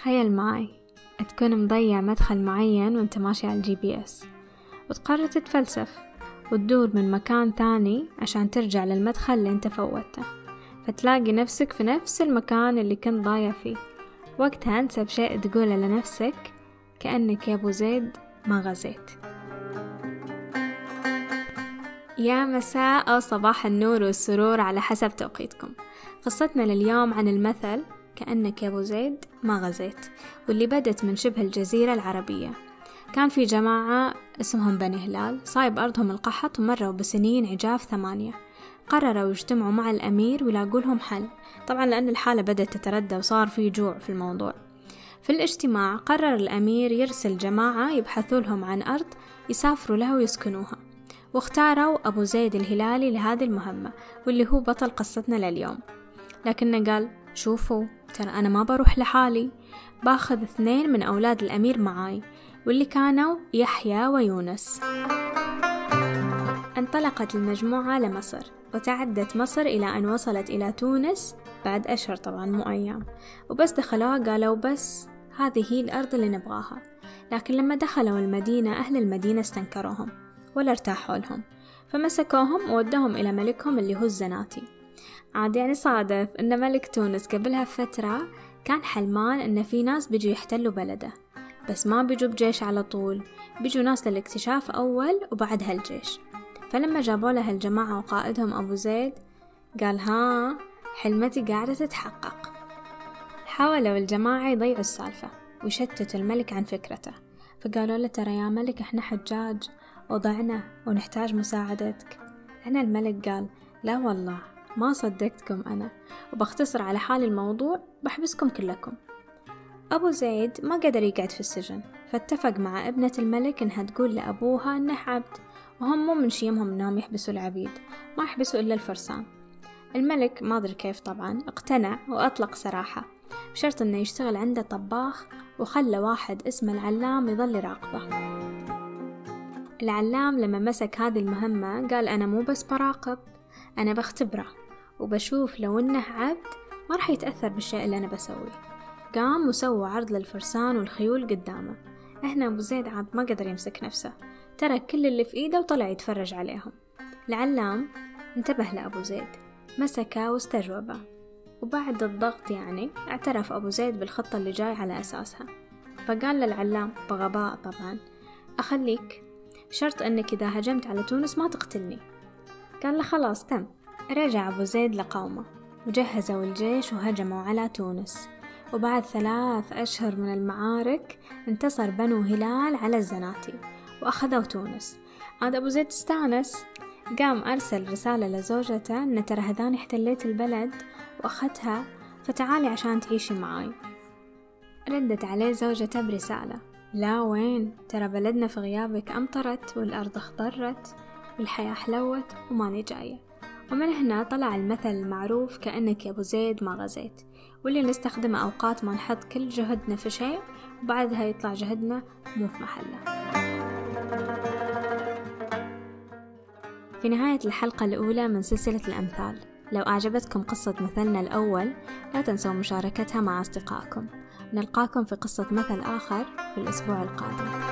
تخيل معي تكون مضيع مدخل معين وانت ماشي على الجي بي إس. وتقرر تتفلسف وتدور من مكان ثاني عشان ترجع للمدخل اللي انت فوتته فتلاقي نفسك في نفس المكان اللي كنت ضايع فيه. وقتها أنسب شيء تقوله لنفسك كأنك يا أبو زيد ما غزيت. يا مساء أو صباح النور والسرور على حسب توقيتكم. قصتنا لليوم عن المثل كأنك يا أبو زيد ما غزيت واللي بدت من شبه الجزيرة العربية. كان في جماعة اسمهم بني هلال صايب أرضهم القحط ومروا بسنين عجاف ثمانية. قرروا يجتمعوا مع الأمير ويلاقوا لهم حل. طبعا لأن الحالة بدأت تتردى وصار في جوع في الموضوع. في الاجتماع قرر الأمير يرسل جماعة يبحثوا لهم عن أرض يسافروا لها ويسكنوها. واختاروا أبو زيد الهلالي لهذه المهمة واللي هو بطل قصتنا لليوم. لكنه قال شوفوا ترى أنا ما بروح لحالي. باخذ اثنين من أولاد الأمير معاي واللي كانوا يحيى ويونس. انطلقت المجموعة لمصر وتعدت مصر إلى أن وصلت إلى تونس بعد أشهر طبعا مو أيام. وبس دخلوها قالوا بس هذه هي الأرض اللي نبغاها. لكن لما دخلوا المدينة أهل المدينة استنكروهم ولا ارتاحوا لهم. فمسكوهم وودوهم إلى ملكهم اللي هو الزناتي. عاد يعني صادف أن ملك تونس قبلها فترة كان حلمان أن في ناس بيجوا يحتلوا بلده بس ما بيجوا بجيش على طول بيجوا ناس للاكتشاف أول وبعدها الجيش فلما جابوا له الجماعة وقائدهم أبو زيد قال ها حلمتي قاعدة تتحقق. حاولوا الجماعة يضيعوا السالفة ويشتتوا الملك عن فكرته فقالوا له ترى يا ملك إحنا حجاج وضعنا ونحتاج مساعدتك. هنا الملك قال لا والله. ما صدقتكم أنا. وبختصر على حال الموضوع بحبسكم كلكم. أبو زيد ما قدر يقعد في السجن فاتفق مع ابنة الملك إنها تقول لأبوها إنه عبد وهم مو من شيمهم إنهم يحبسوا العبيد ما يحبسوا إلا الفرسان. الملك ما أدري كيف طبعا اقتنع وأطلق سراحة بشرط إنه يشتغل عنده طباخ وخلى واحد اسمه العلام يظل يراقبه العلام لما مسك هذه المهمة قال أنا مو بس براقب أنا بختبره. وبشوف لو إنه عبد ما راح يتأثر بالشيء اللي أنا بسويه. قام وسوى عرض للفرسان والخيول قدامه. هنا أبو زيد عاد ما قدر يمسك نفسه. ترك كل اللي في إيده وطلع يتفرج عليهم. العلام انتبه لأبو زيد. مسكه واستجوبه. وبعد الضغط يعني اعترف أبو زيد بالخطة اللي جاي على أساسها. فقال للعلام بغباء طبعا. أخليك. شرط أنك إذا هجمت على تونس ما تقتلني. قال له خلاص تم. رجع أبو زيد لقومه وجهزوا الجيش وهجموا على تونس. وبعد ثلاث أشهر من المعارك انتصر بنو هلال على الزناتي وأخذوا تونس. عاد أبو زيد استأنس قام أرسل رسالة لزوجته إن ترى هذاني احتليت البلد وأخذتها فتعالي عشان تعيشي معاي. ردت عليه زوجته برسالة لا وين؟ ترى بلدنا في غيابك أمطرت والأرض اخضرت والحياة حلوت وماني جاية. ومن هنا طلع المثل المعروف كأنك أبو زيد ما غزيت واللي نستخدمه أوقات ما نحط كل جهدنا في شيء وبعدها يطلع جهدنا مو في محله. في نهاية الحلقة الأولى من سلسلة الأمثال. لو أعجبتكم قصة مثلنا الأول لا تنسوا مشاركتها مع أصدقائكم. نلقاكم في قصة مثل آخر في الأسبوع القادم.